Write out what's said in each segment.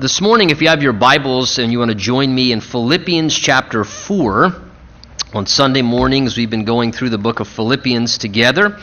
This morning, if you have your Bibles and you want to join me in Philippians chapter 4, on Sunday mornings we've been going through the book of Philippians together.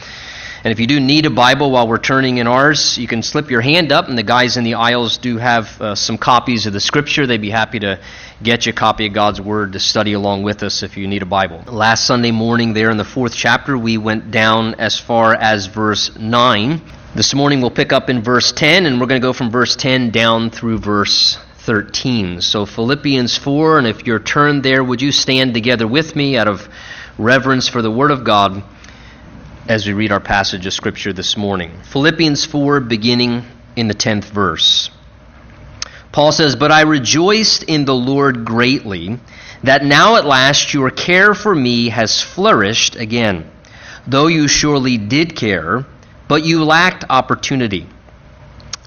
And if you do need a Bible while we're turning in ours, you can slip your hand up, and the guys in the aisles do have uh, some copies of the Scripture. They'd be happy to get you a copy of God's Word to study along with us if you need a Bible. Last Sunday morning, there in the fourth chapter, we went down as far as verse 9. This morning we'll pick up in verse 10, and we're going to go from verse 10 down through verse 13. So, Philippians 4, and if you're turned there, would you stand together with me out of reverence for the Word of God as we read our passage of Scripture this morning? Philippians 4, beginning in the 10th verse. Paul says, But I rejoiced in the Lord greatly that now at last your care for me has flourished again, though you surely did care but you lacked opportunity.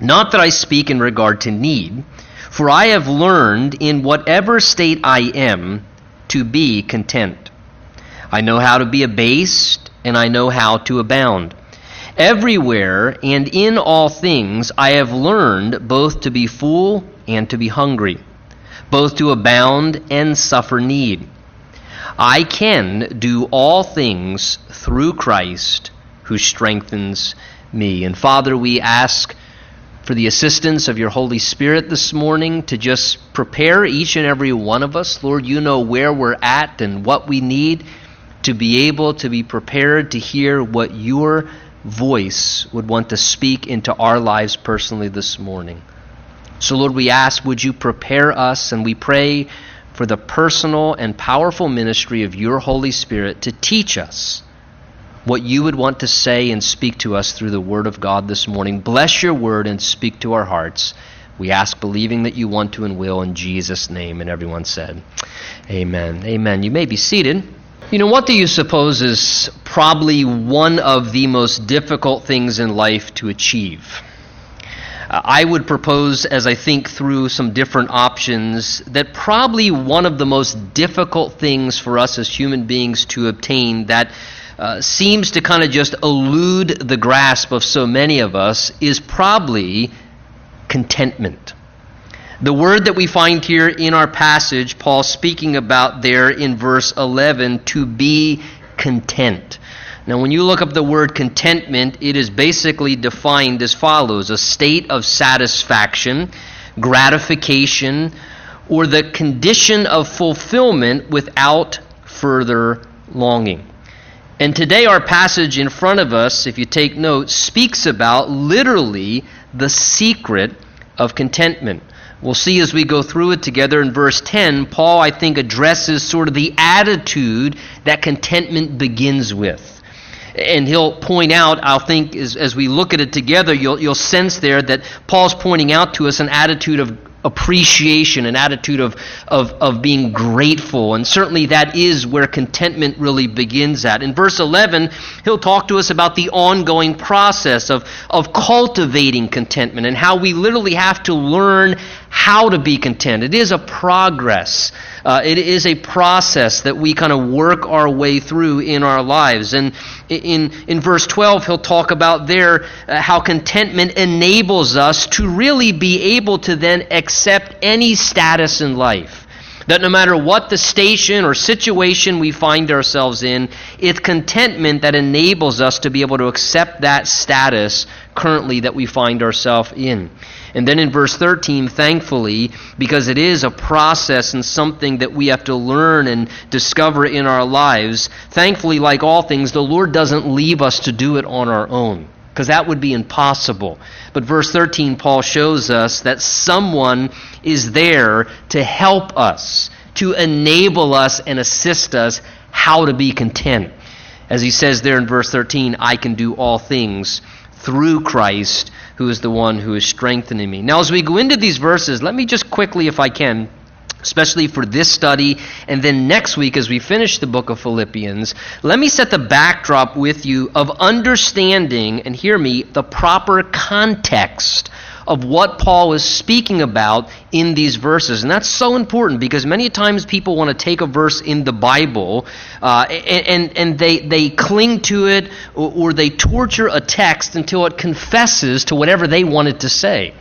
Not that I speak in regard to need, for I have learned in whatever state I am to be content. I know how to be abased, and I know how to abound. Everywhere and in all things I have learned both to be full and to be hungry, both to abound and suffer need. I can do all things through Christ who strengthens me. And Father, we ask for the assistance of your Holy Spirit this morning to just prepare each and every one of us. Lord, you know where we're at and what we need to be able to be prepared to hear what your voice would want to speak into our lives personally this morning. So, Lord, we ask, would you prepare us, and we pray for the personal and powerful ministry of your Holy Spirit to teach us what you would want to say and speak to us through the Word of God this morning. Bless your Word and speak to our hearts. We ask, believing that you want to and will, in Jesus' name. And everyone said, Amen. Amen. You may be seated. You know, what do you suppose is probably one of the most difficult things in life to achieve? I would propose, as I think through some different options, that probably one of the most difficult things for us as human beings to obtain that uh, seems to kind of just elude the grasp of so many of us is probably contentment. The word that we find here in our passage, Paul speaking about there in verse 11, to be content. Now, when you look up the word contentment, it is basically defined as follows a state of satisfaction, gratification, or the condition of fulfillment without further longing. And today, our passage in front of us, if you take note, speaks about literally the secret of contentment. We'll see as we go through it together in verse 10, Paul, I think, addresses sort of the attitude that contentment begins with. And he'll point out, I think, as, as we look at it together, you'll, you'll sense there that Paul's pointing out to us an attitude of appreciation, an attitude of, of, of being grateful. And certainly that is where contentment really begins at. In verse 11, he'll talk to us about the ongoing process of, of cultivating contentment and how we literally have to learn how to be content. It is a progress. Uh, it is a process that we kind of work our way through in our lives. And in, in verse 12, he'll talk about there uh, how contentment enables us to really be able to then accept any status in life. That no matter what the station or situation we find ourselves in, it's contentment that enables us to be able to accept that status currently that we find ourselves in. And then in verse 13, thankfully, because it is a process and something that we have to learn and discover in our lives, thankfully, like all things, the Lord doesn't leave us to do it on our own, because that would be impossible. But verse 13, Paul shows us that someone is there to help us, to enable us and assist us how to be content. As he says there in verse 13, I can do all things through Christ who is the one who is strengthening me. Now, as we go into these verses, let me just quickly, if I can, especially for this study, and then next week as we finish the book of Philippians, let me set the backdrop with you of understanding, and hear me, the proper context of what Paul is speaking about in these verses. And that's so important because many times people want to take a verse in the Bible uh, and, and, they, they cling to it or, or they torture a text until it confesses to whatever they want it to say.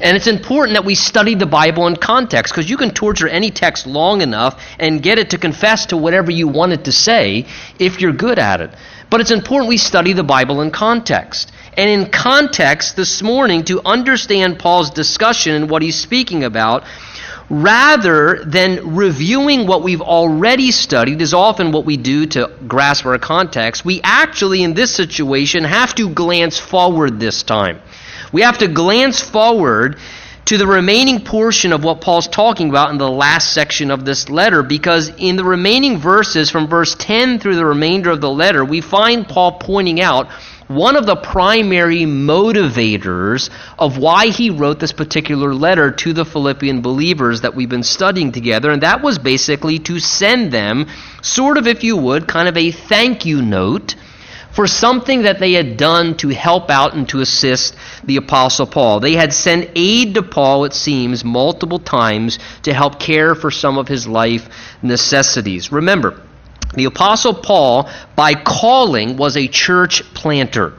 And it's important that we study the Bible in context because you can torture any text long enough and get it to confess to whatever you want it to say if you're good at it. But it's important we study the Bible in context. And in context this morning, to understand Paul's discussion and what he's speaking about, rather than reviewing what we've already studied, is often what we do to grasp our context, we actually, in this situation, have to glance forward this time. We have to glance forward to the remaining portion of what Paul's talking about in the last section of this letter because in the remaining verses from verse 10 through the remainder of the letter, we find Paul pointing out one of the primary motivators of why he wrote this particular letter to the Philippian believers that we've been studying together, and that was basically to send them, sort of, if you would, kind of a thank you note for something that they had done to help out and to assist the Apostle Paul. They had sent aid to Paul, it seems, multiple times to help care for some of his life necessities. Remember, the Apostle Paul, by calling, was a church planter.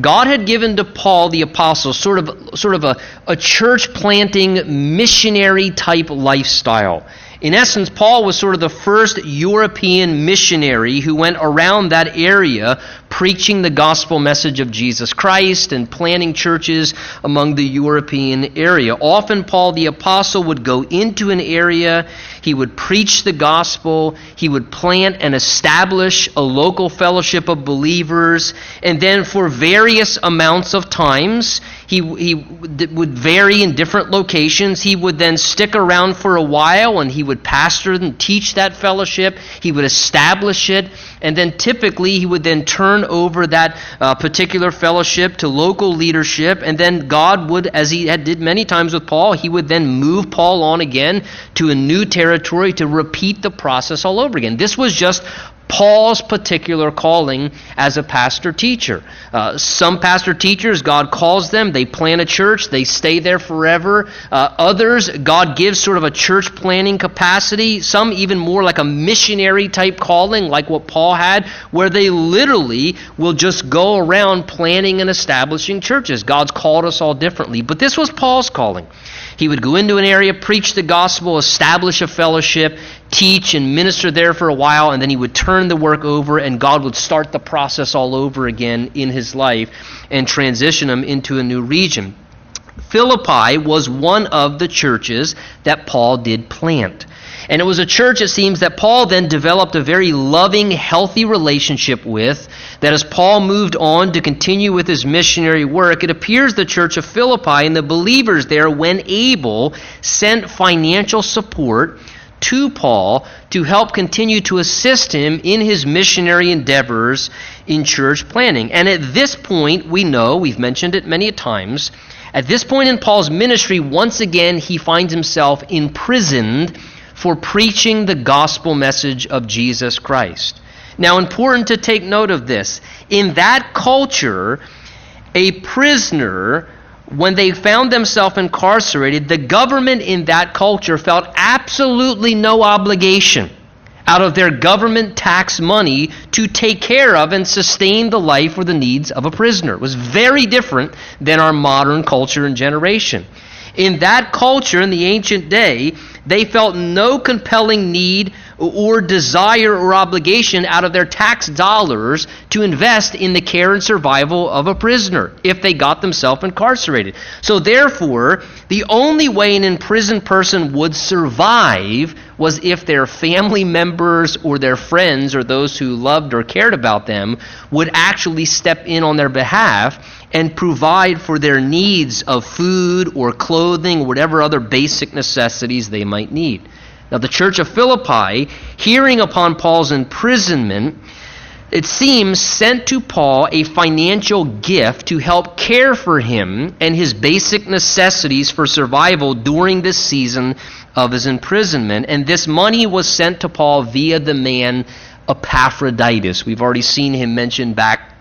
God had given to Paul the apostle sort of, sort of a, a church planting, missionary type lifestyle. In essence, Paul was sort of the first European missionary who went around that area preaching the gospel message of Jesus Christ and planting churches among the European area. Often, Paul the apostle would go into an area, he would preach the gospel, he would plant and establish a local fellowship of believers, and then for various amounts of times, he, he would vary in different locations. He would then stick around for a while and he would pastor and teach that fellowship. He would establish it. And then typically he would then turn over that uh, particular fellowship to local leadership. And then God would, as he had did many times with Paul, he would then move Paul on again to a new territory to repeat the process all over again. This was just Paul's particular calling as a pastor teacher. Uh, some pastor teachers, God calls them, they plant a church, they stay there forever. Uh, others, God gives sort of a church planting capacity. Some even more like a missionary type calling, like what Paul had, where they literally will just go around planting and establishing churches. God's called us all differently. But this was Paul's calling. He would go into an area, preach the gospel, establish a fellowship, teach and minister there for a while, and then he would turn the work over, and God would start the process all over again in his life and transition him into a new region. Philippi was one of the churches that Paul did plant. And it was a church, it seems, that Paul then developed a very loving, healthy relationship with. That as Paul moved on to continue with his missionary work, it appears the church of Philippi and the believers there, when able, sent financial support to Paul to help continue to assist him in his missionary endeavors in church planting. And at this point, we know, we've mentioned it many times, at this point in Paul's ministry, once again, he finds himself imprisoned for preaching the gospel message of Jesus Christ. Now, important to take note of this. In that culture, a prisoner, when they found themselves incarcerated, the government in that culture felt absolutely no obligation out of their government tax money to take care of and sustain the life or the needs of a prisoner. It was very different than our modern culture and generation. In that culture, in the ancient day, they felt no compelling need or desire or obligation out of their tax dollars to invest in the care and survival of a prisoner if they got themselves incarcerated. So, therefore, the only way an imprisoned person would survive was if their family members or their friends or those who loved or cared about them would actually step in on their behalf and provide for their needs of food or clothing, whatever other basic necessities they might need. Now, the church of Philippi, hearing upon Paul's imprisonment, it seems sent to Paul a financial gift to help care for him and his basic necessities for survival during this season of his imprisonment. And this money was sent to Paul via the man Epaphroditus. We've already seen him mentioned back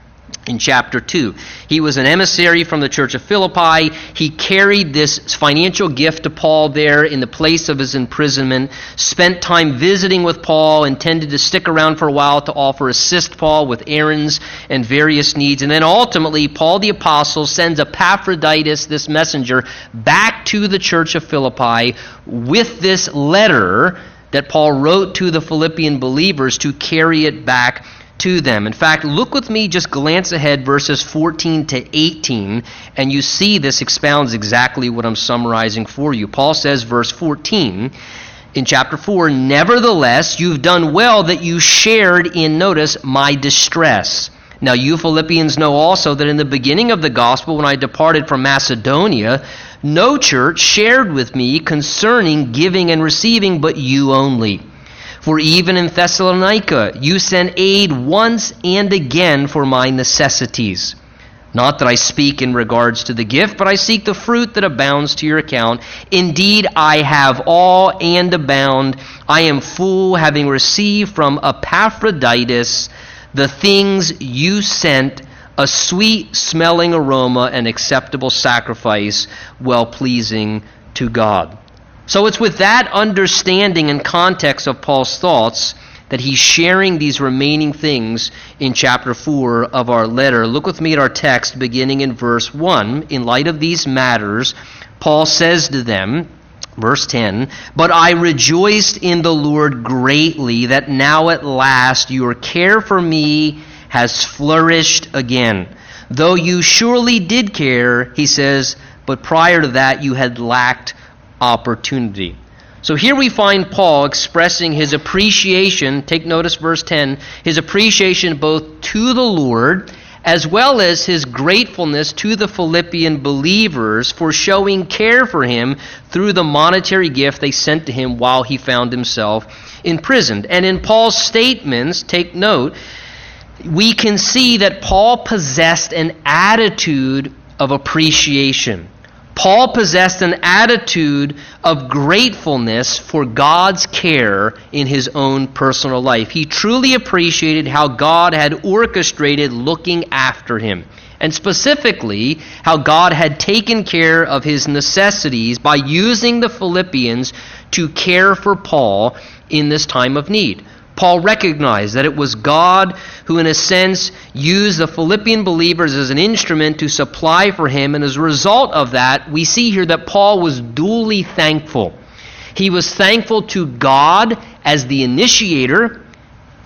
in chapter 2. He was an emissary from the church of Philippi. He carried this financial gift to Paul there in the place of his imprisonment, spent time visiting with Paul, intended to stick around for a while to offer assist Paul with errands and various needs. And then ultimately, Paul the apostle sends Epaphroditus, this messenger, back to the church of Philippi with this letter that Paul wrote to the Philippian believers to carry it back to them. In fact, look with me, just glance ahead, verses 14 to 18, and you see this expounds exactly what I'm summarizing for you. Paul says, verse 14, in chapter 4, Nevertheless, you've done well that you shared in, notice, my distress. Now, you Philippians know also that in the beginning of the gospel, when I departed from Macedonia, no church shared with me concerning giving and receiving, but you only. For even in Thessalonica you sent aid once and again for my necessities. Not that I speak in regards to the gift, but I seek the fruit that abounds to your account. Indeed, I have all and abound. I am full, having received from Epaphroditus the things you sent, a sweet smelling aroma, an acceptable sacrifice, well pleasing to God. So it's with that understanding and context of Paul's thoughts that he's sharing these remaining things in chapter 4 of our letter. Look with me at our text beginning in verse 1. In light of these matters, Paul says to them, verse 10, But I rejoiced in the Lord greatly that now at last your care for me has flourished again. Though you surely did care, he says, but prior to that you had lacked opportunity. So here we find Paul expressing his appreciation, take notice verse 10, his appreciation both to the Lord as well as his gratefulness to the Philippian believers for showing care for him through the monetary gift they sent to him while he found himself imprisoned. And in Paul's statements, take note, we can see that Paul possessed an attitude of appreciation. Paul possessed an attitude of gratefulness for God's care in his own personal life. He truly appreciated how God had orchestrated looking after him, and specifically how God had taken care of his necessities by using the Philippians to care for Paul in this time of need. Paul recognized that it was God who, in a sense, used the Philippian believers as an instrument to supply for him. And as a result of that, we see here that Paul was duly thankful. He was thankful to God as the initiator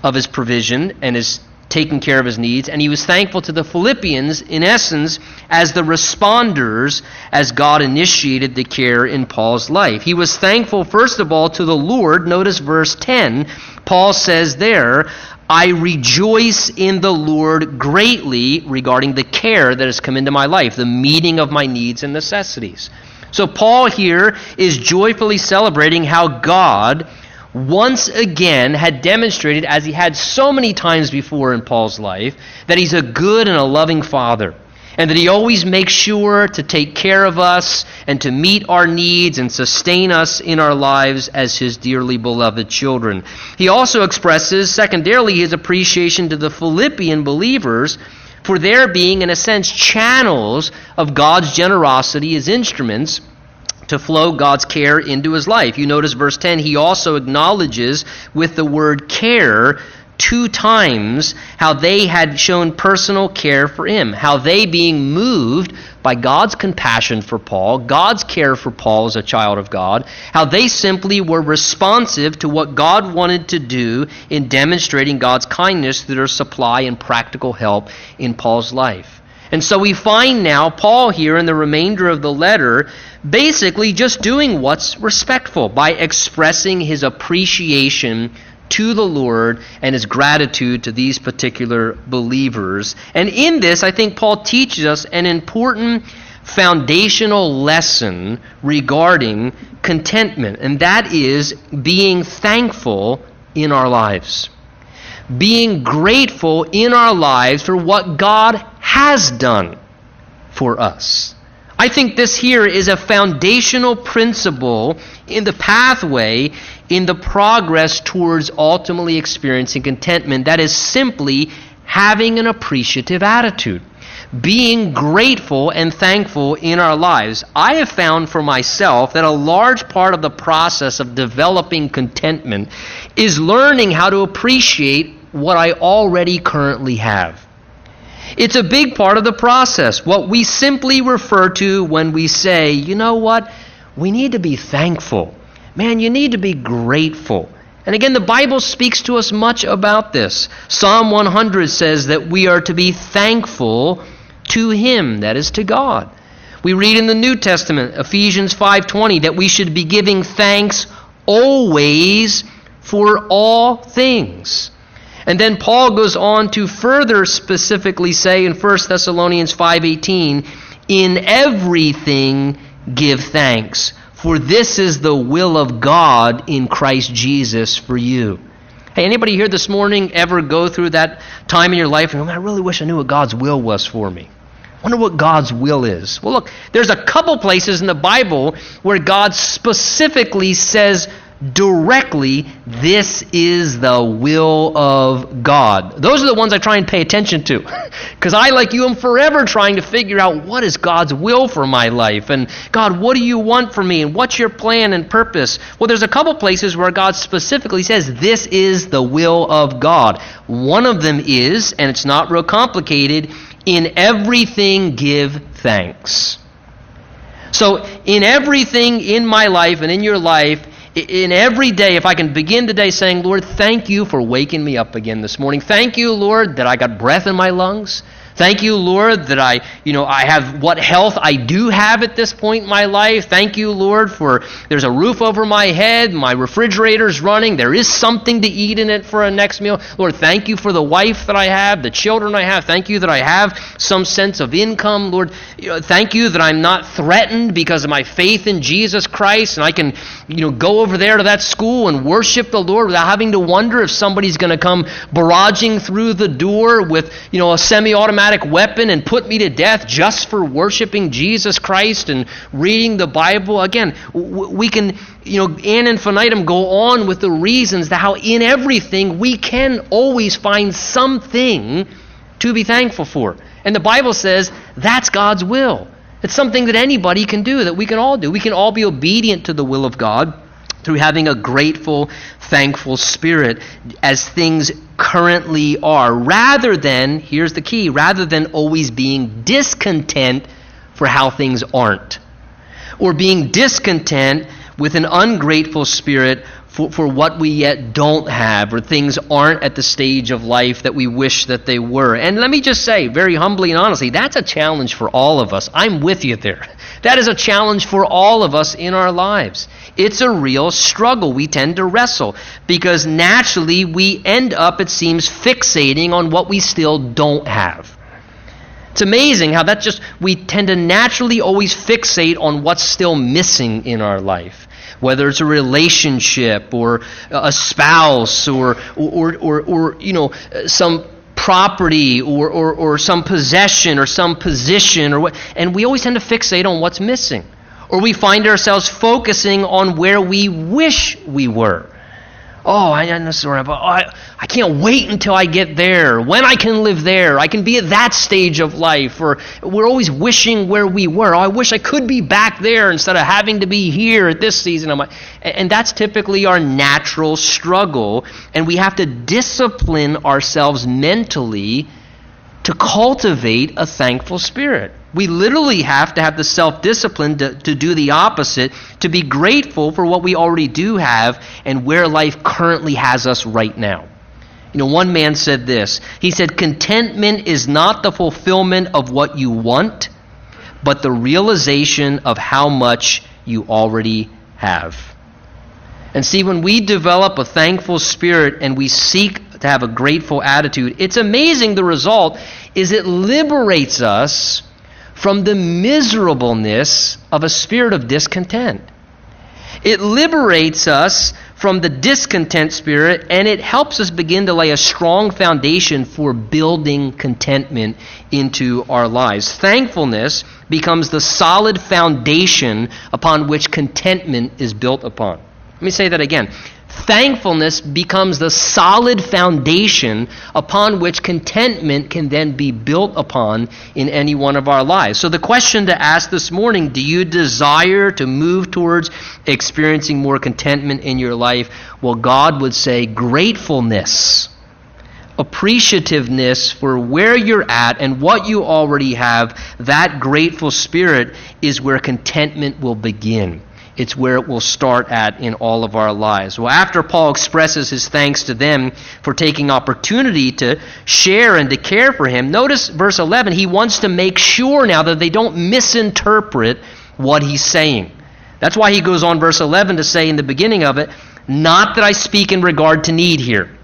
of his provision and his taking care of his needs, and he was thankful to the Philippians, in essence, as the responders as God initiated the care in Paul's life. He was thankful, first of all, to the Lord. Notice verse 10. Paul says there, I rejoice in the Lord greatly regarding the care that has come into my life, the meeting of my needs and necessities. So, Paul here is joyfully celebrating how God once again had demonstrated, as he had so many times before in Paul's life, that he's a good and a loving father. And that he always makes sure to take care of us and to meet our needs and sustain us in our lives as his dearly beloved children. He also expresses, secondarily, his appreciation to the Philippian believers for their being, in a sense, channels of God's generosity as instruments to flow God's care into his life. You notice verse 10, he also acknowledges with the word care two times how they had shown personal care for him, how they, being moved by God's compassion for Paul, God's care for Paul as a child of God, how they simply were responsive to what God wanted to do in demonstrating God's kindness through their supply and practical help in Paul's life. And so we find now Paul here in the remainder of the letter basically just doing what's respectful by expressing his appreciation to the Lord and his gratitude to these particular believers. And in this, I think Paul teaches us an important foundational lesson regarding contentment, and that is being thankful in our lives. Being grateful in our lives for what God has done for us. I think this here is a foundational principle in the pathway in the progress towards ultimately experiencing contentment. That is simply having an appreciative attitude being grateful and thankful in our lives. I have found for myself that a large part of the process of developing contentment is learning how to appreciate what I already currently have. It's a big part of the process, what we simply refer to when we say, you know what, we need to be thankful. Man, you need to be grateful. And again, the Bible speaks to us much about this. Psalm 100 says that we are to be thankful to him, that is to God. We read in the New Testament, Ephesians 5:20, that we should be giving thanks always for all things. And then Paul goes on to further specifically say in 1 Thessalonians 5:18, "In everything give thanks, for this is the will of God in Christ Jesus for you." Hey, anybody here this morning ever go through that time in your life and I really wish I knew what God's will was for me? Wonder what God's will is. Well, look, there's a couple places in the Bible where God specifically says directly, This is the will of God. Those are the ones I try and pay attention to. Because I, like you, am forever trying to figure out what is God's will for my life. And God, what do you want for me? And what's your plan and purpose? Well, there's a couple places where God specifically says, This is the will of God. One of them is, and it's not real complicated, in everything give thanks. So, in everything in my life and in your life, in every day, if I can begin today saying, Lord, thank you for waking me up again this morning. Thank you, Lord, that I got breath in my lungs. Thank you, Lord, that I, you know, I have what health I do have at this point in my life. Thank you, Lord, for there's a roof over my head, my refrigerator's running, there is something to eat in it for a next meal. Lord, thank you for the wife that I have, the children I have. Thank you that I have some sense of income. Lord, you know, thank you that I'm not threatened because of my faith in Jesus Christ and I can, you know, go over there to that school and worship the Lord without having to wonder if somebody's going to come barraging through the door with, you know, a semi-automatic automatic weapon and put me to death just for worshiping Jesus Christ and reading the Bible. Again, we can, you know, in infinitum go on with the reasons that how in everything we can always find something to be thankful for. And the Bible says that's God's will. It's something that anybody can do, that we can all do. We can all be obedient to the will of God through having a grateful, thankful spirit as things currently are, rather than, here's the key, rather than always being discontent for how things aren't, or being discontent with an ungrateful spirit for, for what we yet don't have, or things aren't at the stage of life that we wish that they were. And let me just say, very humbly and honestly, that's a challenge for all of us. I'm with you there. That is a challenge for all of us in our lives. It's a real struggle. We tend to wrestle because naturally we end up, it seems, fixating on what we still don't have. It's amazing how that just, we tend to naturally always fixate on what's still missing in our life. Whether it's a relationship or a spouse or, or, or, or you know, some property or, or, or some possession or some position or what, and we always tend to fixate on what's missing or we find ourselves focusing on where we wish we were. Oh, I know this but oh, I, I can't wait until I get there. When I can live there, I can be at that stage of life. Or we're always wishing where we were. Oh, I wish I could be back there instead of having to be here at this season. And that's typically our natural struggle. And we have to discipline ourselves mentally to cultivate a thankful spirit. We literally have to have the self discipline to, to do the opposite, to be grateful for what we already do have and where life currently has us right now. You know, one man said this He said, Contentment is not the fulfillment of what you want, but the realization of how much you already have. And see, when we develop a thankful spirit and we seek to have a grateful attitude, it's amazing the result is it liberates us from the miserableness of a spirit of discontent. It liberates us from the discontent spirit and it helps us begin to lay a strong foundation for building contentment into our lives. Thankfulness becomes the solid foundation upon which contentment is built upon. Let me say that again. Thankfulness becomes the solid foundation upon which contentment can then be built upon in any one of our lives. So, the question to ask this morning do you desire to move towards experiencing more contentment in your life? Well, God would say gratefulness appreciativeness for where you're at and what you already have, that grateful spirit is where contentment will begin. It's where it will start at in all of our lives. Well, after Paul expresses his thanks to them for taking opportunity to share and to care for him, notice verse 11, he wants to make sure now that they don't misinterpret what he's saying. That's why he goes on, verse 11, to say in the beginning of it, Not that I speak in regard to need here.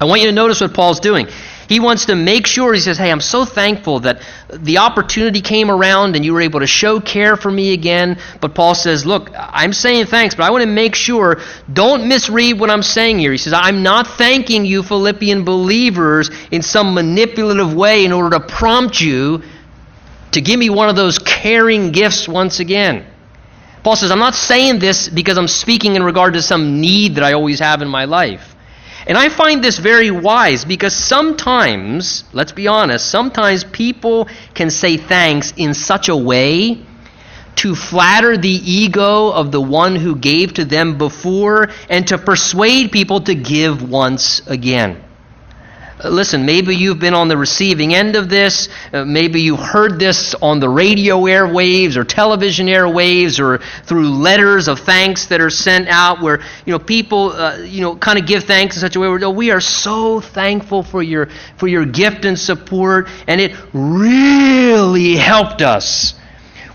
I want you to notice what Paul's doing. He wants to make sure, he says, Hey, I'm so thankful that the opportunity came around and you were able to show care for me again. But Paul says, Look, I'm saying thanks, but I want to make sure, don't misread what I'm saying here. He says, I'm not thanking you, Philippian believers, in some manipulative way in order to prompt you to give me one of those caring gifts once again. Paul says, I'm not saying this because I'm speaking in regard to some need that I always have in my life. And I find this very wise because sometimes, let's be honest, sometimes people can say thanks in such a way to flatter the ego of the one who gave to them before and to persuade people to give once again. Listen, maybe you've been on the receiving end of this. Uh, maybe you heard this on the radio airwaves or television airwaves or through letters of thanks that are sent out where, you know, people, uh, you know, kind of give thanks in such a way where, oh, we are so thankful for your, for your gift and support, and it really helped us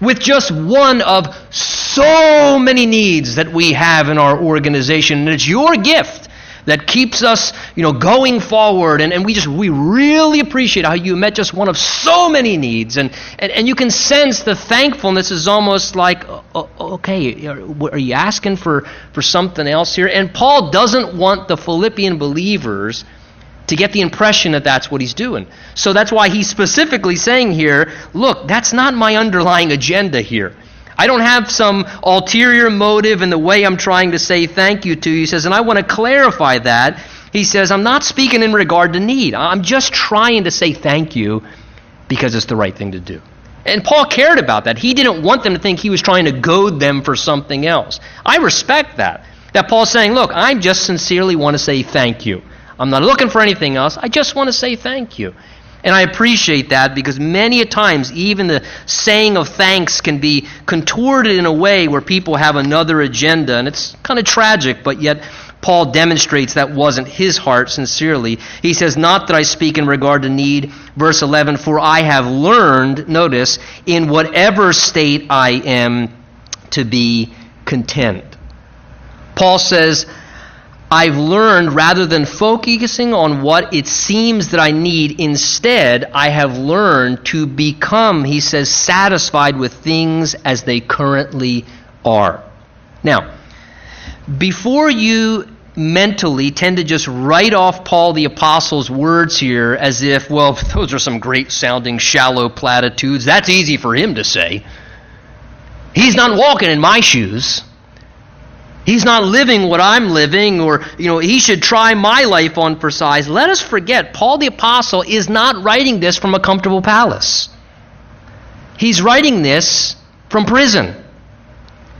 with just one of so many needs that we have in our organization. And it's your gift that keeps us, you know, going forward. And, and we just, we really appreciate how you met just one of so many needs. And, and, and you can sense the thankfulness is almost like, okay, are you asking for, for something else here? And Paul doesn't want the Philippian believers to get the impression that that's what he's doing. So that's why he's specifically saying here, look, that's not my underlying agenda here. I don't have some ulterior motive in the way I'm trying to say thank you to you. He says, and I want to clarify that. He says, I'm not speaking in regard to need. I'm just trying to say thank you because it's the right thing to do. And Paul cared about that. He didn't want them to think he was trying to goad them for something else. I respect that. That Paul's saying, look, I just sincerely want to say thank you. I'm not looking for anything else. I just want to say thank you. And I appreciate that because many a times even the saying of thanks can be contorted in a way where people have another agenda. And it's kind of tragic, but yet Paul demonstrates that wasn't his heart sincerely. He says, Not that I speak in regard to need. Verse 11, for I have learned, notice, in whatever state I am to be content. Paul says, I've learned rather than focusing on what it seems that I need, instead, I have learned to become, he says, satisfied with things as they currently are. Now, before you mentally tend to just write off Paul the Apostle's words here as if, well, those are some great sounding shallow platitudes. That's easy for him to say. He's not walking in my shoes. He's not living what I'm living, or, you know, he should try my life on for size. Let us forget, Paul the Apostle is not writing this from a comfortable palace. He's writing this from prison.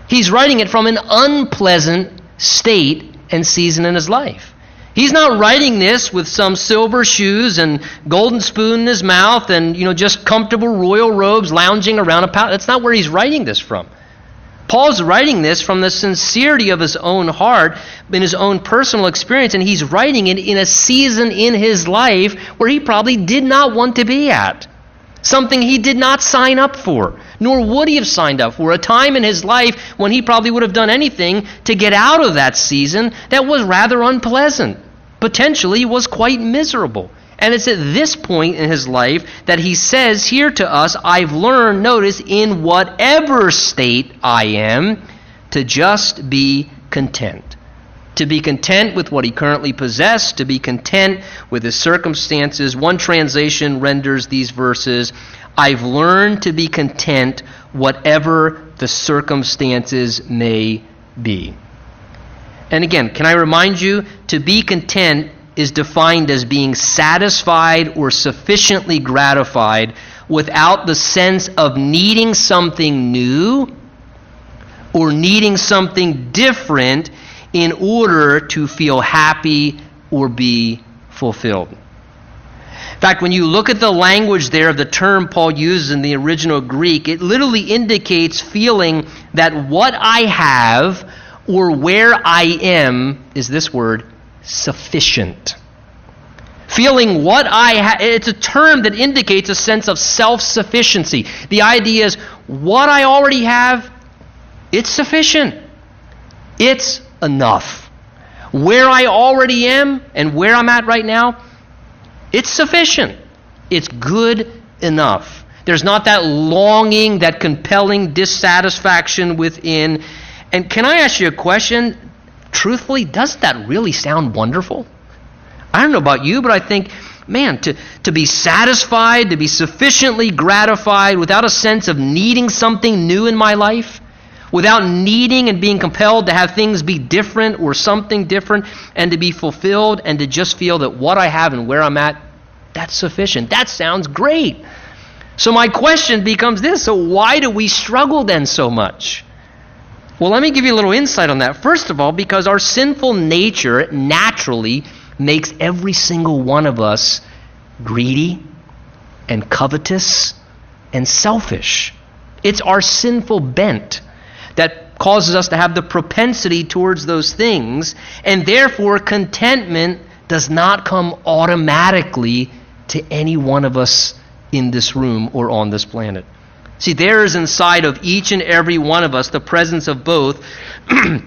He's writing it from an unpleasant state and season in his life. He's not writing this with some silver shoes and golden spoon in his mouth and, you know, just comfortable royal robes lounging around a palace. That's not where he's writing this from. Paul's writing this from the sincerity of his own heart, in his own personal experience, and he's writing it in a season in his life where he probably did not want to be at. Something he did not sign up for, nor would he have signed up for. A time in his life when he probably would have done anything to get out of that season that was rather unpleasant, potentially was quite miserable. And it's at this point in his life that he says here to us, I've learned, notice, in whatever state I am, to just be content. To be content with what he currently possesses, to be content with his circumstances. One translation renders these verses I've learned to be content whatever the circumstances may be. And again, can I remind you to be content is defined as being satisfied or sufficiently gratified without the sense of needing something new or needing something different in order to feel happy or be fulfilled. In fact, when you look at the language there of the term Paul uses in the original Greek, it literally indicates feeling that what I have or where I am is this word sufficient. Feeling what I have, it's a term that indicates a sense of self sufficiency. The idea is what I already have, it's sufficient. It's enough. Where I already am and where I'm at right now, it's sufficient. It's good enough. There's not that longing, that compelling dissatisfaction within. And can I ask you a question? Truthfully, doesn't that really sound wonderful? I don't know about you, but I think, man, to, to be satisfied, to be sufficiently gratified without a sense of needing something new in my life, without needing and being compelled to have things be different or something different, and to be fulfilled and to just feel that what I have and where I'm at, that's sufficient. That sounds great. So my question becomes this so why do we struggle then so much? Well, let me give you a little insight on that. First of all, because our sinful nature naturally makes every single one of us greedy and covetous and selfish. It's our sinful bent that causes us to have the propensity towards those things, and therefore contentment does not come automatically to any one of us in this room or on this planet. See, there is inside of each and every one of us the presence of both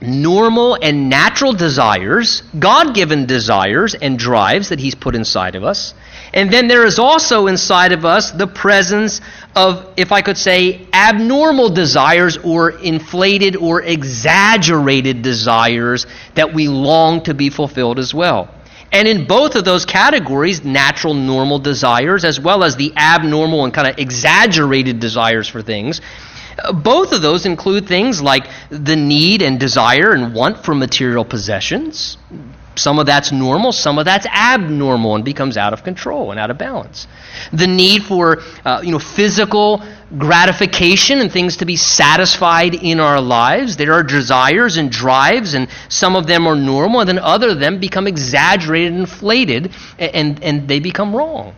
normal and natural desires, God given desires and drives that He's put inside of us. And then there is also inside of us the presence of, if I could say, abnormal desires or inflated or exaggerated desires that we long to be fulfilled as well. And in both of those categories, natural, normal desires, as well as the abnormal and kind of exaggerated desires for things, uh, both of those include things like the need and desire and want for material possessions. Some of that's normal, some of that's abnormal and becomes out of control and out of balance. The need for uh, you know physical gratification and things to be satisfied in our lives. There are desires and drives, and some of them are normal, and then other of them become exaggerated, inflated, and, and they become wrong.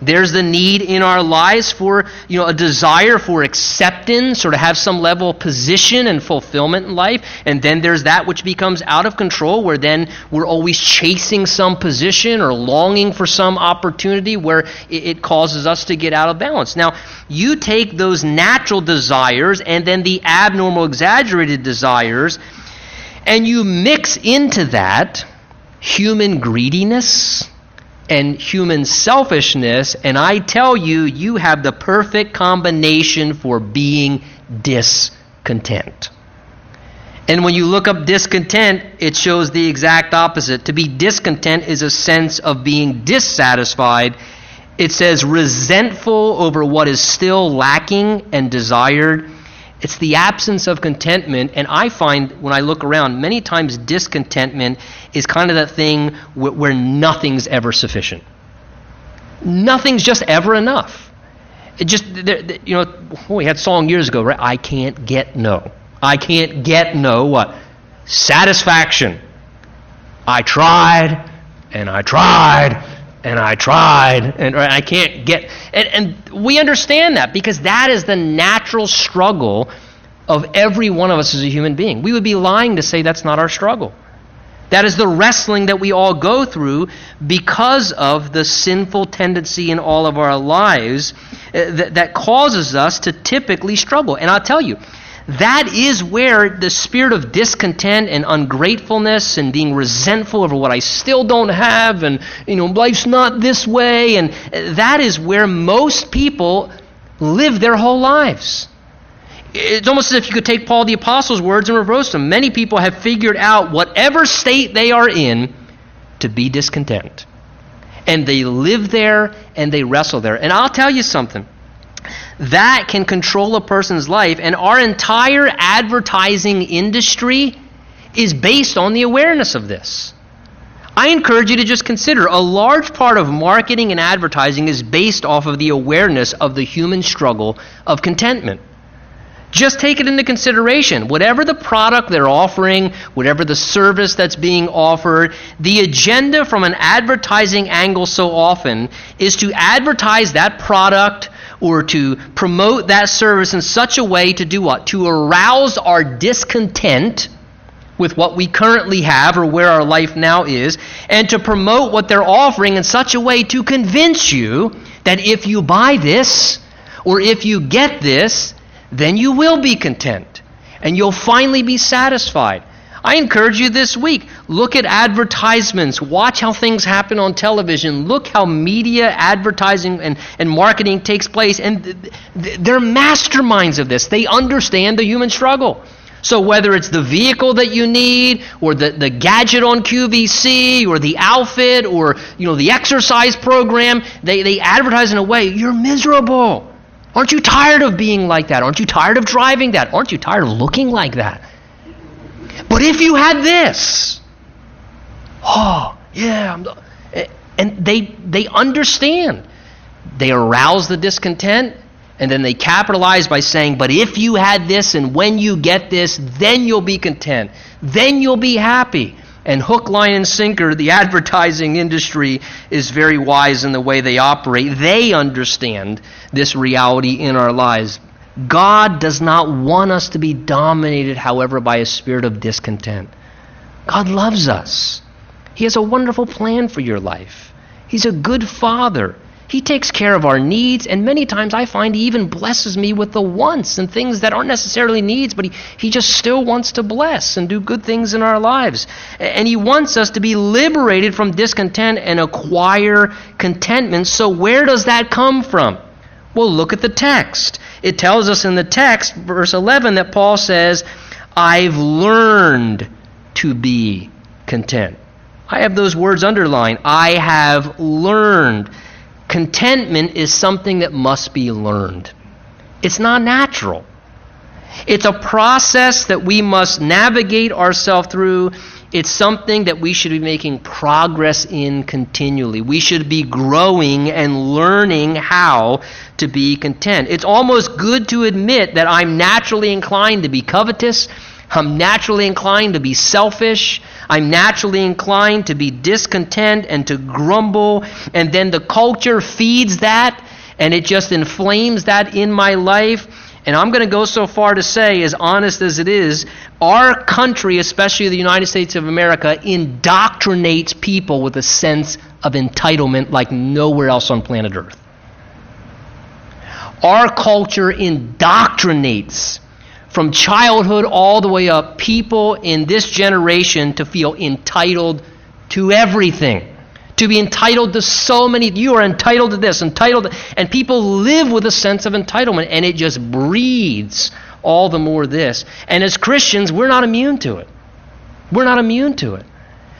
There's the need in our lives for, you know, a desire for acceptance or to have some level of position and fulfillment in life. And then there's that which becomes out of control where then we're always chasing some position or longing for some opportunity where it, causes us to get out of balance. Now, you take those natural desires and then the abnormal exaggerated desires and you mix into that human greediness and human selfishness, and I tell you, you have the perfect combination for being discontent. And when you look up discontent, it shows the exact opposite. To be discontent is a sense of being dissatisfied. It says resentful over what is still lacking and desired it's the absence of contentment, and I find when I look around, many times discontentment is kind of that thing where, where nothing's ever sufficient. Nothing's just ever enough. It just, you know, oh, we had song years ago, right? I can't get no. I can't get no what? Satisfaction. I tried, and I tried, and I tried, and I can't get. And, and we understand that because that is the natural struggle of every one of us as a human being. We would be lying to say that's not our struggle. That is the wrestling that we all go through because of the sinful tendency in all of our lives uh, that, that causes us to typically struggle. And I'll tell you, that is where the spirit of discontent and ungratefulness and being resentful over what I still don't have and you know life's not this way and that is where most people live their whole lives. It's almost as if you could take Paul the apostle's words and reverse them. Many people have figured out whatever state they are in to be discontent. And they live there and they wrestle there. And I'll tell you something that can control a person's life. And our entire advertising industry is based on the awareness of this. I encourage you to just consider a large part of marketing and advertising is based off of the awareness of the human struggle of contentment. Just take it into consideration. Whatever the product they're offering, whatever the service that's being offered, the agenda from an advertising angle so often is to advertise that product or to promote that service in such a way to do what? To arouse our discontent with what we currently have or where our life now is, and to promote what they're offering in such a way to convince you that if you buy this or if you get this, then you will be content and you'll finally be satisfied. I encourage you this week look at advertisements, watch how things happen on television, look how media advertising and, and marketing takes place. And they're masterminds of this, they understand the human struggle. So whether it's the vehicle that you need, or the, the gadget on QVC, or the outfit, or you know the exercise program, they, they advertise in a way you're miserable. Aren't you tired of being like that? Aren't you tired of driving that? Aren't you tired of looking like that? But if you had this, oh yeah, I'm, and they they understand. They arouse the discontent and then they capitalize by saying, But if you had this and when you get this, then you'll be content. Then you'll be happy. And hook, line, and sinker, the advertising industry is very wise in the way they operate. They understand this reality in our lives. God does not want us to be dominated, however, by a spirit of discontent. God loves us. He has a wonderful plan for your life. He's a good father. He takes care of our needs, and many times I find He even blesses me with the wants and things that aren't necessarily needs, but He, he just still wants to bless and do good things in our lives. And He wants us to be liberated from discontent and acquire contentment. So, where does that come from? Well, look at the text. It tells us in the text, verse 11, that Paul says, I've learned to be content. I have those words underlined. I have learned. Contentment is something that must be learned. It's not natural. It's a process that we must navigate ourselves through. It's something that we should be making progress in continually. We should be growing and learning how to be content. It's almost good to admit that I'm naturally inclined to be covetous I'm naturally inclined to be selfish. I'm naturally inclined to be discontent and to grumble. And then the culture feeds that and it just inflames that in my life. And I'm going to go so far to say, as honest as it is, our country, especially the United States of America, indoctrinates people with a sense of entitlement like nowhere else on planet Earth. Our culture indoctrinates from childhood all the way up, people in this generation to feel entitled to everything. To be entitled to so many, you are entitled to this, entitled, and people live with a sense of entitlement, and it just breeds all the more this. And as Christians, we're not immune to it. We're not immune to it.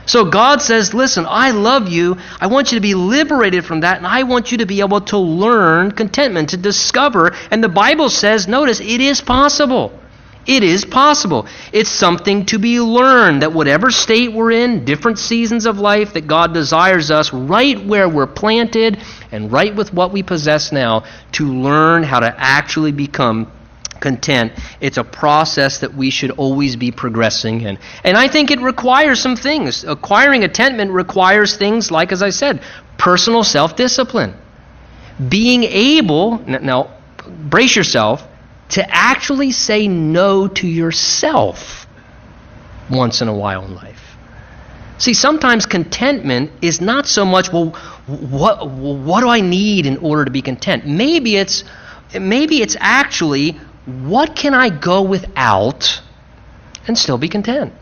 So God says, Listen, I love you. I want you to be liberated from that, and I want you to be able to learn contentment, to discover. And the Bible says, notice, it is possible. It is possible. It's something to be learned that whatever state we're in, different seasons of life, that God desires us right where we're planted and right with what we possess now to learn how to actually become content. It's a process that we should always be progressing in. And I think it requires some things. Acquiring contentment requires things like, as I said, personal self discipline. Being able, now, brace yourself, to actually say no to yourself once in a while in life. See, sometimes contentment is not so much, well, what, what do I need in order to be content? Maybe it's, maybe it's actually what can I go without and still be content?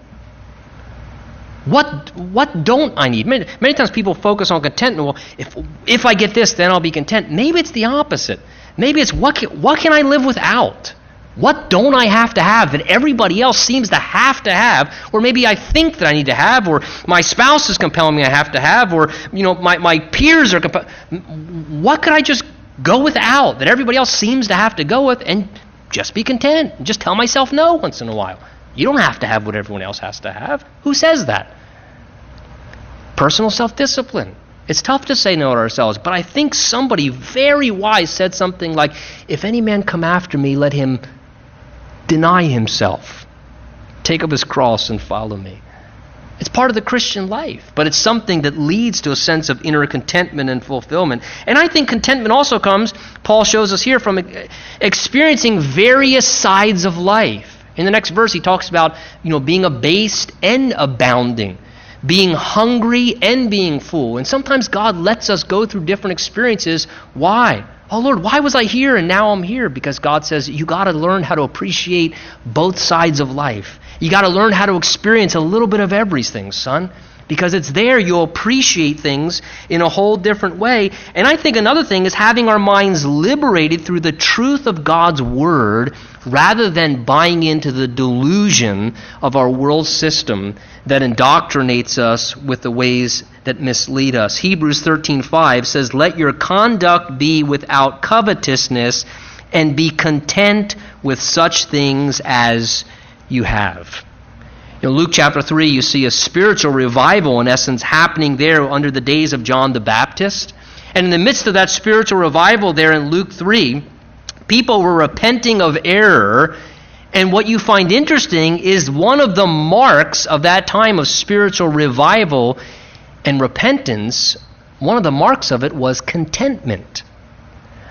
What, what don't I need? Many, many times people focus on contentment. Well, if, if I get this, then I'll be content. Maybe it's the opposite. Maybe it's what can, what can I live without? What don't I have to have that everybody else seems to have to have, or maybe I think that I need to have, or my spouse is compelling me I have to have, or you know my, my peers are compelling. What could I just go without that everybody else seems to have to go with, and just be content. And just tell myself no once in a while. You don't have to have what everyone else has to have. Who says that? Personal self discipline. It's tough to say no to ourselves, but I think somebody very wise said something like, If any man come after me, let him deny himself, take up his cross, and follow me. It's part of the Christian life, but it's something that leads to a sense of inner contentment and fulfillment. And I think contentment also comes, Paul shows us here, from experiencing various sides of life. In the next verse, he talks about you know, being abased and abounding, being hungry and being full. And sometimes God lets us go through different experiences. Why? Oh Lord, why was I here and now I'm here? Because God says you got to learn how to appreciate both sides of life. You got to learn how to experience a little bit of everything, son. Because it's there you'll appreciate things in a whole different way. And I think another thing is having our minds liberated through the truth of God's Word rather than buying into the delusion of our world system that indoctrinates us with the ways that mislead us. Hebrews 13:5 says, "Let your conduct be without covetousness and be content with such things as you have." In Luke chapter 3, you see a spiritual revival, in essence, happening there under the days of John the Baptist. And in the midst of that spiritual revival there in Luke 3, people were repenting of error. And what you find interesting is one of the marks of that time of spiritual revival and repentance, one of the marks of it was contentment.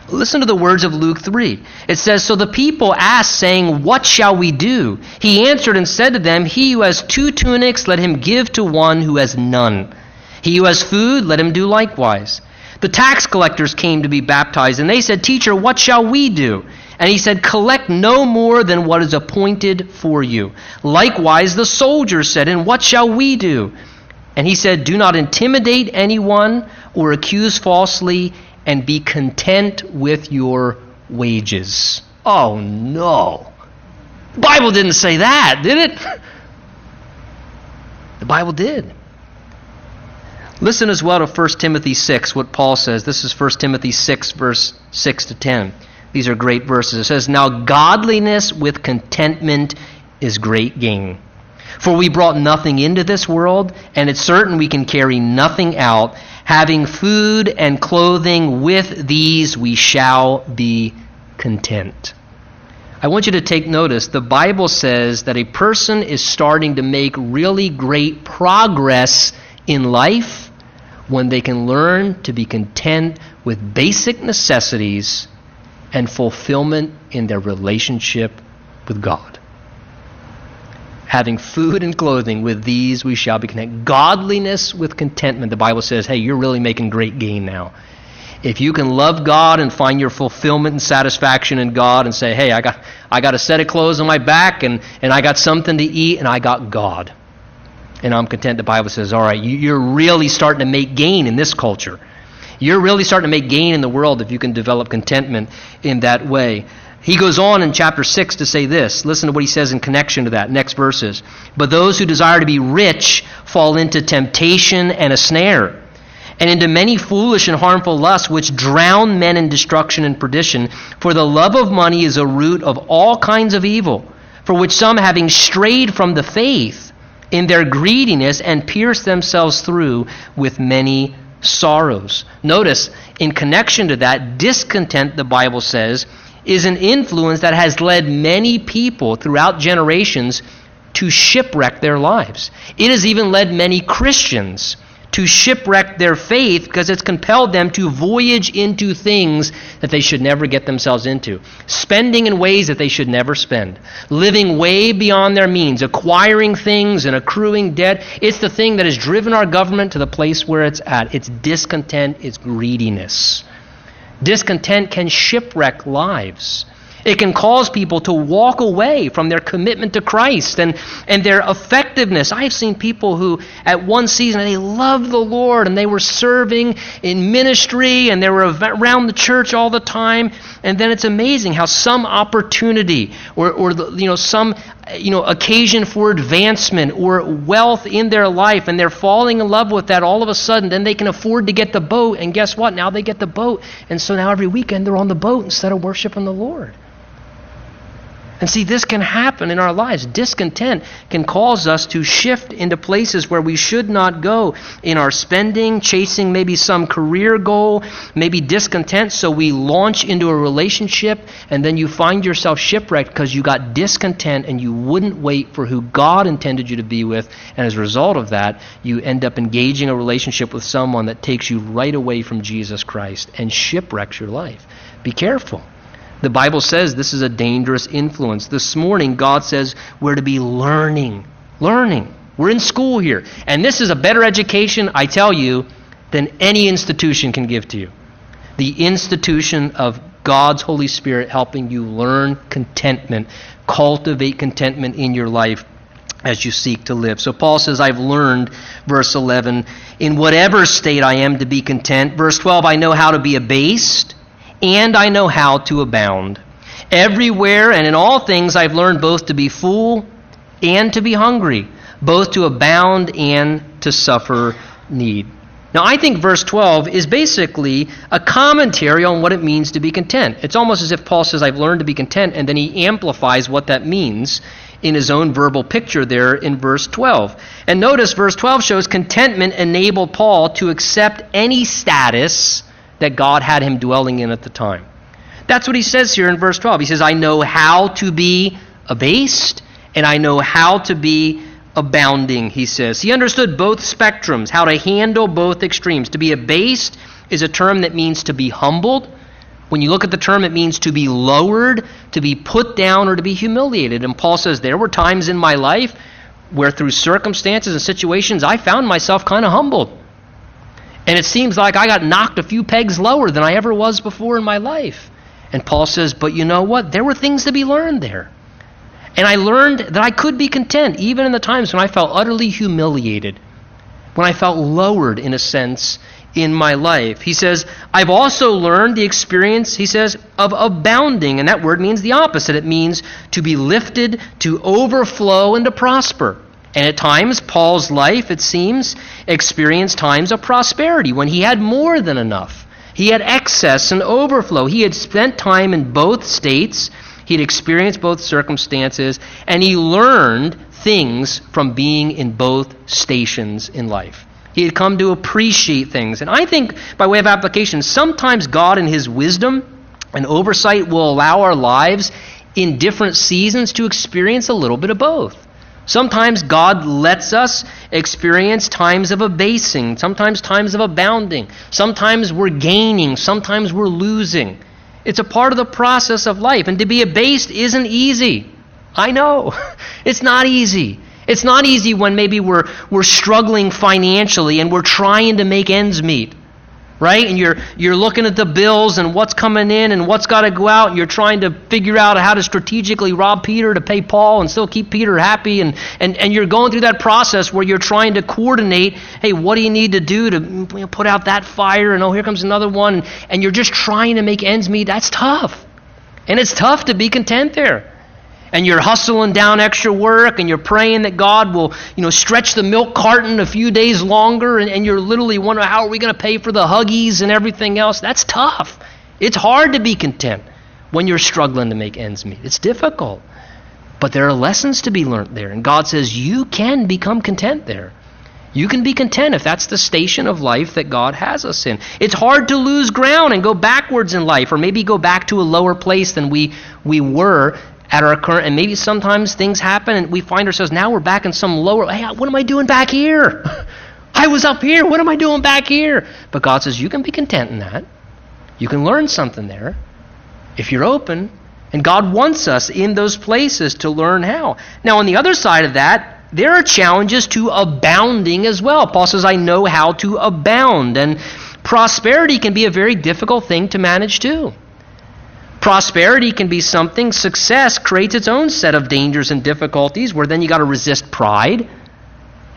Listen to the words of Luke 3. It says, So the people asked, saying, What shall we do? He answered and said to them, He who has two tunics, let him give to one who has none. He who has food, let him do likewise. The tax collectors came to be baptized, and they said, Teacher, what shall we do? And he said, Collect no more than what is appointed for you. Likewise, the soldiers said, And what shall we do? And he said, Do not intimidate anyone or accuse falsely and be content with your wages. Oh no. The Bible didn't say that, did it? The Bible did. Listen as well to 1 Timothy 6, what Paul says. This is 1 Timothy 6, verse 6 to 10. These are great verses. It says, Now godliness with contentment is great gain. For we brought nothing into this world, and it's certain we can carry nothing out. Having food and clothing, with these we shall be content. I want you to take notice. The Bible says that a person is starting to make really great progress in life when they can learn to be content with basic necessities and fulfillment in their relationship with God having food and clothing, with these we shall be content. Godliness with contentment. The Bible says, hey, you're really making great gain now. If you can love God and find your fulfillment and satisfaction in God and say, hey, I got, I got a set of clothes on my back and, and I got something to eat and I got God. And I'm content. The Bible says, all right, you're really starting to make gain in this culture. You're really starting to make gain in the world if you can develop contentment in that way. He goes on in chapter 6 to say this. Listen to what he says in connection to that. Next verses. But those who desire to be rich fall into temptation and a snare, and into many foolish and harmful lusts which drown men in destruction and perdition. For the love of money is a root of all kinds of evil, for which some, having strayed from the faith in their greediness, and pierce themselves through with many sorrows. Notice, in connection to that, discontent, the Bible says, is an influence that has led many people throughout generations to shipwreck their lives. It has even led many Christians to shipwreck their faith because it's compelled them to voyage into things that they should never get themselves into, spending in ways that they should never spend, living way beyond their means, acquiring things and accruing debt. It's the thing that has driven our government to the place where it's at. It's discontent, it's greediness. Discontent can shipwreck lives. It can cause people to walk away from their commitment to Christ and, and their effectiveness. I've seen people who, at one season, they loved the Lord and they were serving in ministry and they were around the church all the time. And then it's amazing how some opportunity or, or the, you know, some you know, occasion for advancement or wealth in their life and they're falling in love with that all of a sudden, then they can afford to get the boat. And guess what? Now they get the boat. And so now every weekend they're on the boat instead of worshiping the Lord. And see, this can happen in our lives. Discontent can cause us to shift into places where we should not go in our spending, chasing maybe some career goal, maybe discontent. So we launch into a relationship, and then you find yourself shipwrecked because you got discontent and you wouldn't wait for who God intended you to be with. And as a result of that, you end up engaging a relationship with someone that takes you right away from Jesus Christ and shipwrecks your life. Be careful. The Bible says this is a dangerous influence. This morning, God says we're to be learning. Learning. We're in school here. And this is a better education, I tell you, than any institution can give to you. The institution of God's Holy Spirit helping you learn contentment, cultivate contentment in your life as you seek to live. So Paul says, I've learned, verse 11, in whatever state I am to be content. Verse 12, I know how to be abased and I know how to abound. Everywhere and in all things I've learned both to be full and to be hungry, both to abound and to suffer need. Now, I think verse 12 is basically a commentary on what it means to be content. It's almost as if Paul says, I've learned to be content, and then he amplifies what that means in his own verbal picture there in verse 12. And notice verse 12 shows contentment enabled Paul to accept any status that God had him dwelling in at the time. That's what he says here in verse 12. He says, I know how to be abased, and I know how to be abounding, he says. He understood both spectrums, how to handle both extremes. To be abased is a term that means to be humbled. When you look at the term, it means to be lowered, to be put down, or to be humiliated. And Paul says, There were times in my life where, through circumstances and situations, I found myself kind of humbled. And it seems like I got knocked a few pegs lower than I ever was before in my life. And Paul says, But you know what? There were things to be learned there. And I learned that I could be content even in the times when I felt utterly humiliated, when I felt lowered, in a sense, in my life. He says, I've also learned the experience, he says, of abounding. And that word means the opposite. It means to be lifted, to overflow, and to prosper. And at times, Paul's life, it seems, experienced times of prosperity when he had more than enough. He had excess and overflow. He had spent time in both states, he had experienced both circumstances, and he learned things from being in both stations in life. He had come to appreciate things. And I think, by way of application, sometimes God, in His wisdom and oversight, will allow our lives in different seasons to experience a little bit of both. Sometimes God lets us experience times of abasing, sometimes times of abounding. Sometimes we're gaining, sometimes we're losing. It's a part of the process of life. And to be abased isn't easy. I know. It's not easy. It's not easy when maybe we're, we're struggling financially and we're trying to make ends meet right? And you're you're looking at the bills and what's coming in and what's got to go out, and you're trying to figure out how to strategically rob Peter to pay Paul and still keep Peter happy, and and and you're going through that process where you're trying to coordinate. Hey, what do you need to do to put out that fire? And oh, here comes another one, and you're just trying to make ends meet. That's tough, and it's tough to be content there and you're hustling down extra work and you're praying that God will, you know, stretch the milk carton a few days longer and, and you're literally wondering how are we going to pay for the huggies and everything else. That's tough. It's hard to be content when you're struggling to make ends meet. It's difficult. But there are lessons to be learned there. And God says you can become content there. You can be content if that's the station of life that God has us in. It's hard to lose ground and go backwards in life, or maybe go back to a lower place than we, we were at our current, and maybe sometimes things happen and we find ourselves now we're back in some lower, hey, what am I doing back here? I was up here, what am I doing back here? But God says you can be content in that. You can learn something there if you're open. And God wants us in those places to learn how. Now, on the other side of that, there are challenges to abounding as well. Paul says, I know how to abound. And prosperity can be a very difficult thing to manage too. Prosperity can be something, success creates its own set of dangers and difficulties where then you got to resist pride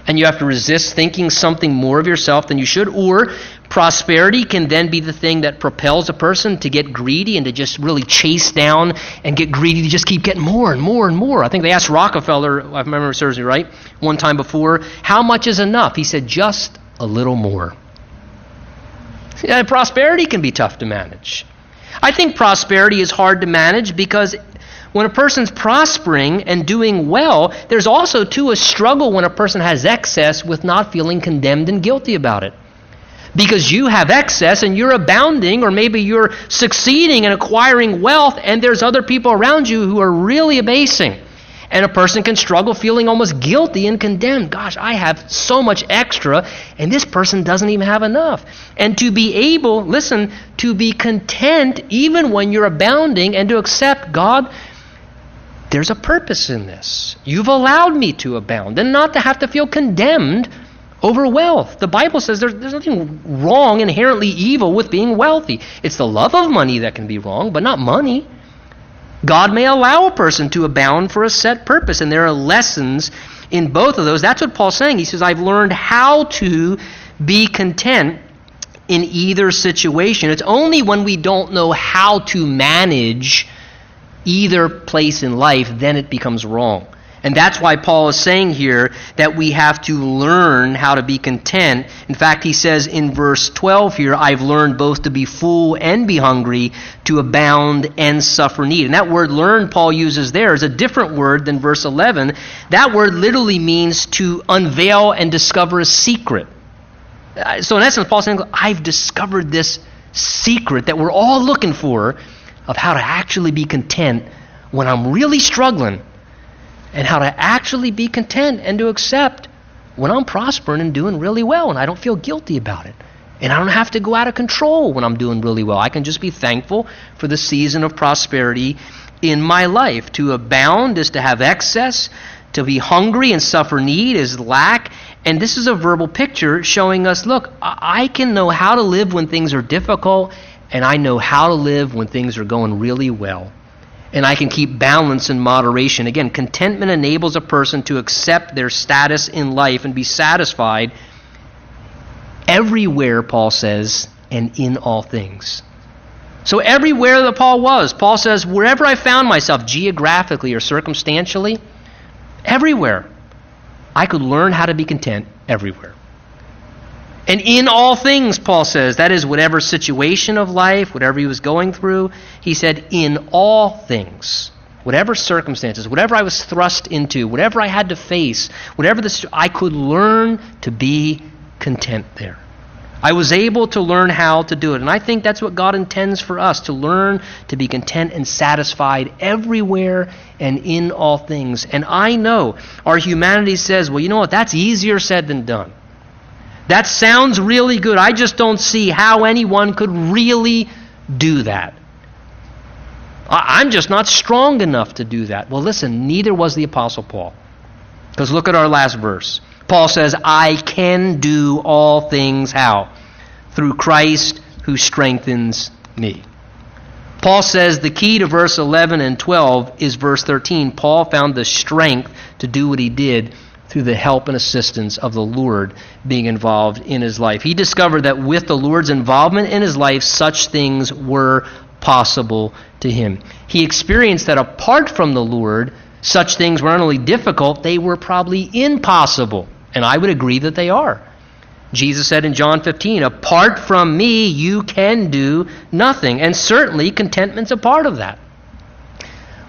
and you have to resist thinking something more of yourself than you should. Or prosperity can then be the thing that propels a person to get greedy and to just really chase down and get greedy to just keep getting more and more and more. I think they asked Rockefeller, I remember it serves me right, one time before, how much is enough? He said, just a little more. Yeah, prosperity can be tough to manage. I think prosperity is hard to manage because when a person's prospering and doing well, there's also, too, a struggle when a person has excess with not feeling condemned and guilty about it. Because you have excess and you're abounding, or maybe you're succeeding in acquiring wealth, and there's other people around you who are really abasing. And a person can struggle feeling almost guilty and condemned. Gosh, I have so much extra, and this person doesn't even have enough. And to be able, listen, to be content even when you're abounding and to accept God, there's a purpose in this. You've allowed me to abound and not to have to feel condemned over wealth. The Bible says there's, there's nothing wrong, inherently evil with being wealthy. It's the love of money that can be wrong, but not money. God may allow a person to abound for a set purpose, and there are lessons in both of those. That's what Paul's saying. He says, I've learned how to be content in either situation. It's only when we don't know how to manage either place in life, then it becomes wrong. And that's why Paul is saying here that we have to learn how to be content. In fact, he says in verse 12 here, I've learned both to be full and be hungry, to abound and suffer need. And that word learn Paul uses there is a different word than verse 11. That word literally means to unveil and discover a secret. Uh, so in essence, Paul's saying, I've discovered this secret that we're all looking for of how to actually be content when I'm really struggling and how to actually be content and to accept when I'm prospering and doing really well and I don't feel guilty about it. And I don't have to go out of control when I'm doing really well. I can just be thankful for the season of prosperity in my life. To abound is to have excess, to be hungry and suffer need is lack. And this is a verbal picture showing us look, I can know how to live when things are difficult, and I know how to live when things are going really well and I can keep balance and moderation. Again, contentment enables a person to accept their status in life and be satisfied everywhere, Paul says, and in all things. So, everywhere that Paul was, Paul says, wherever I found myself, geographically or circumstantially, everywhere, I could learn how to be content everywhere. And in all things, Paul says, that is, whatever situation of life, whatever he was going through, he said, in all things, whatever circumstances, whatever I was thrust into, whatever I had to face, whatever I could learn to be content there. I was able to learn how to do it. And I think that's what God intends for us to learn to be content and satisfied everywhere and in all things. And I know our humanity says, well, you know what? That's easier said than done. That sounds really good. I just don't see how anyone could really do that. I'm just not strong enough to do that. Well, listen, neither was the Apostle Paul. Because look at our last verse. Paul says, I can do all things how? Through Christ who strengthens me. Paul says the key to verse 11 and 12 is verse 13. Paul found the strength to do what he did through the help and assistance of the Lord being involved in his life. He discovered that with the Lord's involvement in his life, such things were possible to him. He experienced that apart from the Lord, such things were not only difficult, they were probably impossible. And I would agree that they are. Jesus said in John 15, Apart from me, you can do nothing. And certainly, contentment's a part of that.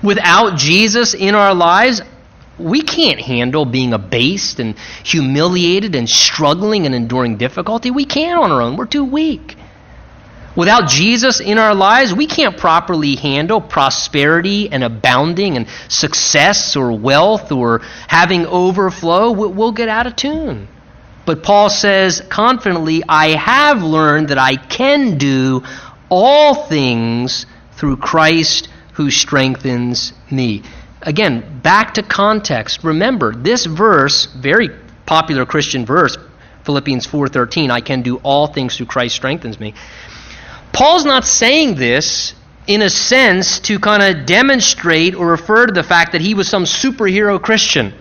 Without Jesus in our lives, we can't handle being abased and humiliated and struggling and enduring difficulty. We can't on our own. We're too weak. Without Jesus in our lives, we can't properly handle prosperity and abounding and success or wealth or having overflow. We'll get out of tune. But Paul says confidently, I have learned that I can do all things through Christ who strengthens me. Again, back to context. Remember, this verse, very popular Christian verse, Philippians 4:13, I can do all things through Christ strengthens me. Paul's not saying this in a sense to kind of demonstrate or refer to the fact that he was some superhero Christian.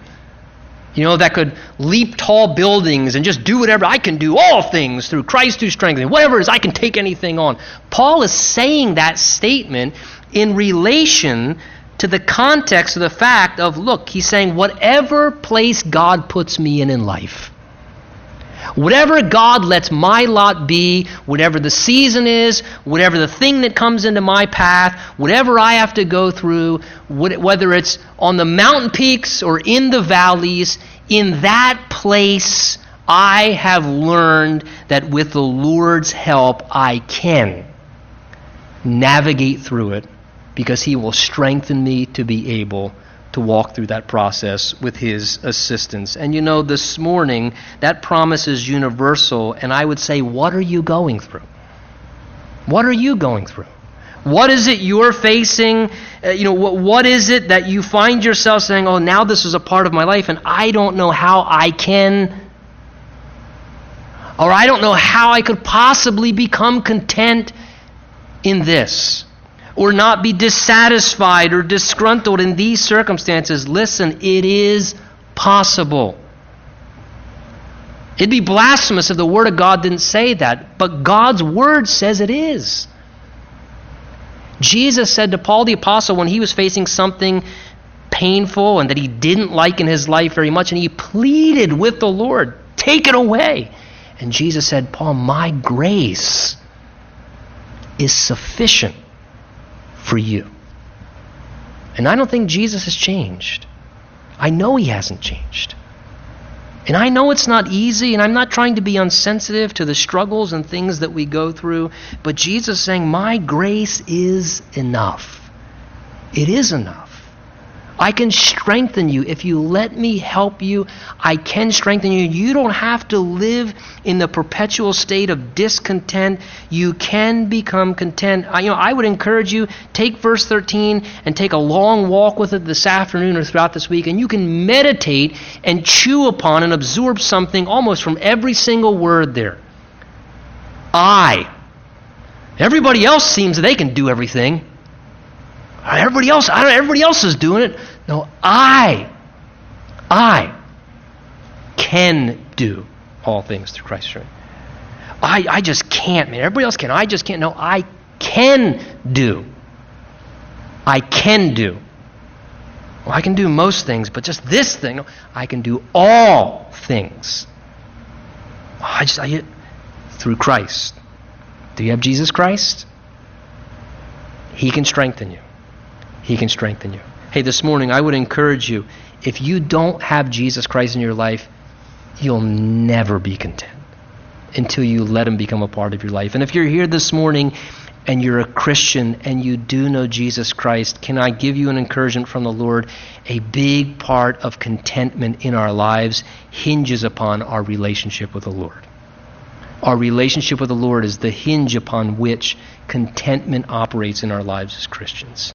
You know, that could leap tall buildings and just do whatever. I can do all things through Christ who strengthens me. Whatever it is, I can take anything on. Paul is saying that statement in relation to the context of the fact of look, he's saying, whatever place God puts me in in life, Whatever God lets my lot be, whatever the season is, whatever the thing that comes into my path, whatever I have to go through, whether it's on the mountain peaks or in the valleys, in that place, I have learned that with the Lord's help, I can navigate through it because He will strengthen me to be able to walk through that process with His assistance. And you know, this morning, that promise is universal, and I would say, what are you going through? What are you going through? What is it you're facing? Uh, you know, what, what is it that you find yourself saying, oh, now this is a part of my life, and I don't know how I can, or I don't know how I could possibly become content in this or not be dissatisfied or disgruntled in these circumstances, listen, it is possible. It'd be blasphemous if the Word of God didn't say that, but God's Word says it is. Jesus said to Paul the Apostle when he was facing something painful and that he didn't like in his life very much, and he pleaded with the Lord, Take it away. And Jesus said, Paul, my grace is sufficient for you. And I don't think Jesus has changed. I know he hasn't changed. And I know it's not easy, and I'm not trying to be unsensitive to the struggles and things that we go through, but Jesus saying, My grace is enough. It is enough. I can strengthen you. If you let me help you, I can strengthen you. You don't have to live in the perpetual state of discontent. You can become content. I, you know, I would encourage you take verse 13 and take a long walk with it this afternoon or throughout this week, and you can meditate and chew upon and absorb something almost from every single word there. I. Everybody else seems they can do everything. Everybody else, I don't, everybody else is doing it. No, I, I can do all things through Christ. I, I just can't, man. Everybody else can. I just can't. No, I can do. I can do. Well, I can do most things, but just this thing, no, I can do all things. I just, I, through Christ. Do you have Jesus Christ? He can strengthen you. He can strengthen you. Hey, this morning, I would encourage you if you don't have Jesus Christ in your life, you'll never be content until you let Him become a part of your life. And if you're here this morning and you're a Christian and you do know Jesus Christ, can I give you an encouragement from the Lord? A big part of contentment in our lives hinges upon our relationship with the Lord. Our relationship with the Lord is the hinge upon which contentment operates in our lives as Christians.